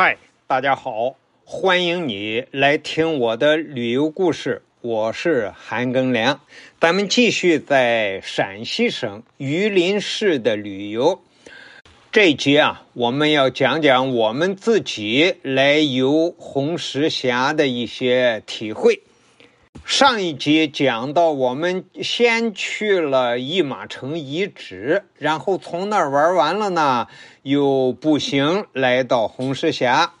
嗨，大家好，欢迎你来听我的旅游故事。我是韩庚良，咱们继续在陕西省榆林市的旅游。这一集啊，我们要讲讲我们自己来游红石峡的一些体会。上一集讲到，我们先去了一马城遗址，然后从那儿玩完了呢，又步行来到红石峡。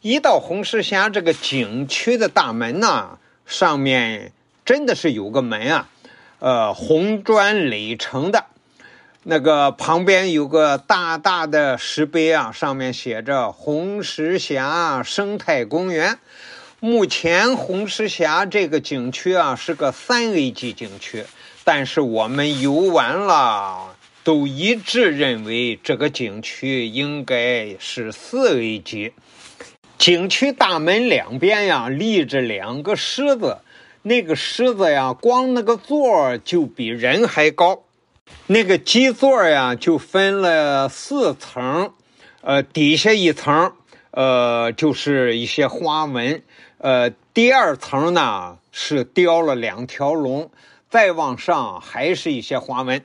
一到红石峡这个景区的大门呢，上面真的是有个门啊，呃，红砖垒成的，那个旁边有个大大的石碑啊，上面写着“红石峡生态公园”。目前红石峡这个景区啊是个三 A 级景区，但是我们游完了都一致认为这个景区应该是四 A 级。景区大门两边呀立着两个狮子，那个狮子呀光那个座就比人还高，那个基座呀就分了四层，呃底下一层呃就是一些花纹。呃，第二层呢是雕了两条龙，再往上还是一些花纹。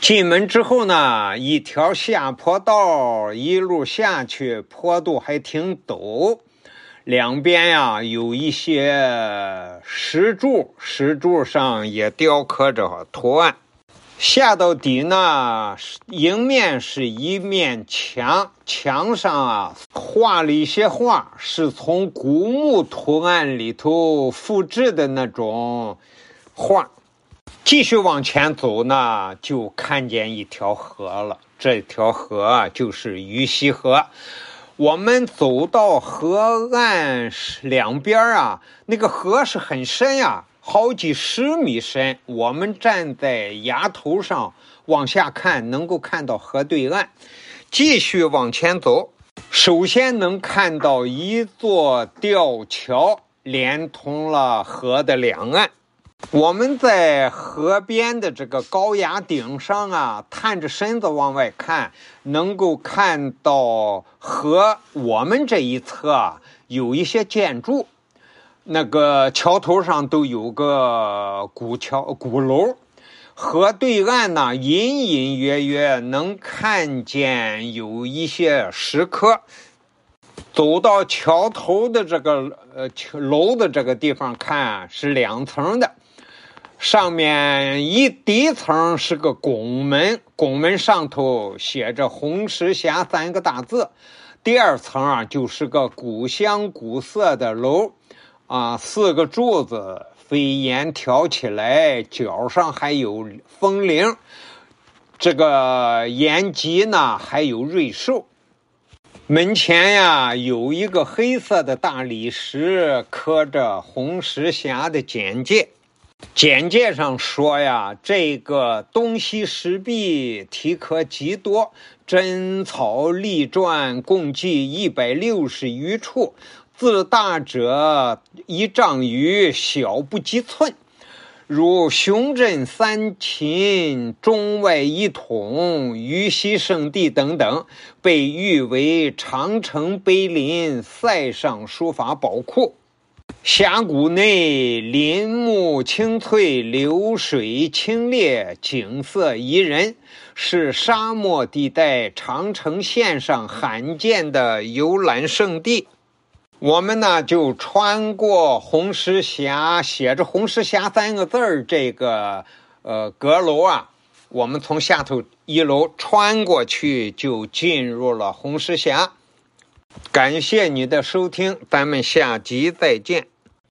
进门之后呢，一条下坡道一路下去，坡度还挺陡，两边呀有一些石柱，石柱上也雕刻着图案。下到底呢，迎面是一面墙，墙上啊画了一些画，是从古墓图案里头复制的那种画。继续往前走呢，就看见一条河了。这条河就是鱼溪河。我们走到河岸两边啊，那个河是很深呀。好几十米深，我们站在崖头上往下看，能够看到河对岸。继续往前走，首先能看到一座吊桥，连通了河的两岸。我们在河边的这个高崖顶上啊，探着身子往外看，能够看到河我们这一侧有一些建筑。那个桥头上都有个古桥、鼓楼，河对岸呢，隐隐约约能看见有一些石刻。走到桥头的这个呃楼的这个地方看，是两层的，上面一底层是个拱门，拱门上头写着“红石峡”三个大字，第二层啊就是个古香古色的楼。啊，四个柱子飞檐挑起来，角上还有风铃。这个檐脊呢还有瑞兽。门前呀有一个黑色的大理石，刻着红石峡的简介。简介上说呀，这个东西石壁题刻极多，真草隶篆共计一百六十余处。字大者一丈余，小不及寸。如雄镇三秦、中外一统、玉溪圣地等等，被誉为长城碑林塞上书法宝库。峡谷内林木青翠，流水清冽，景色宜人，是沙漠地带长城线上罕见的游览胜地。我们呢就穿过红石峡，写着“红石峡”三个字儿这个呃阁楼啊，我们从下头一楼穿过去，就进入了红石峡。感谢你的收听，咱们下集再见。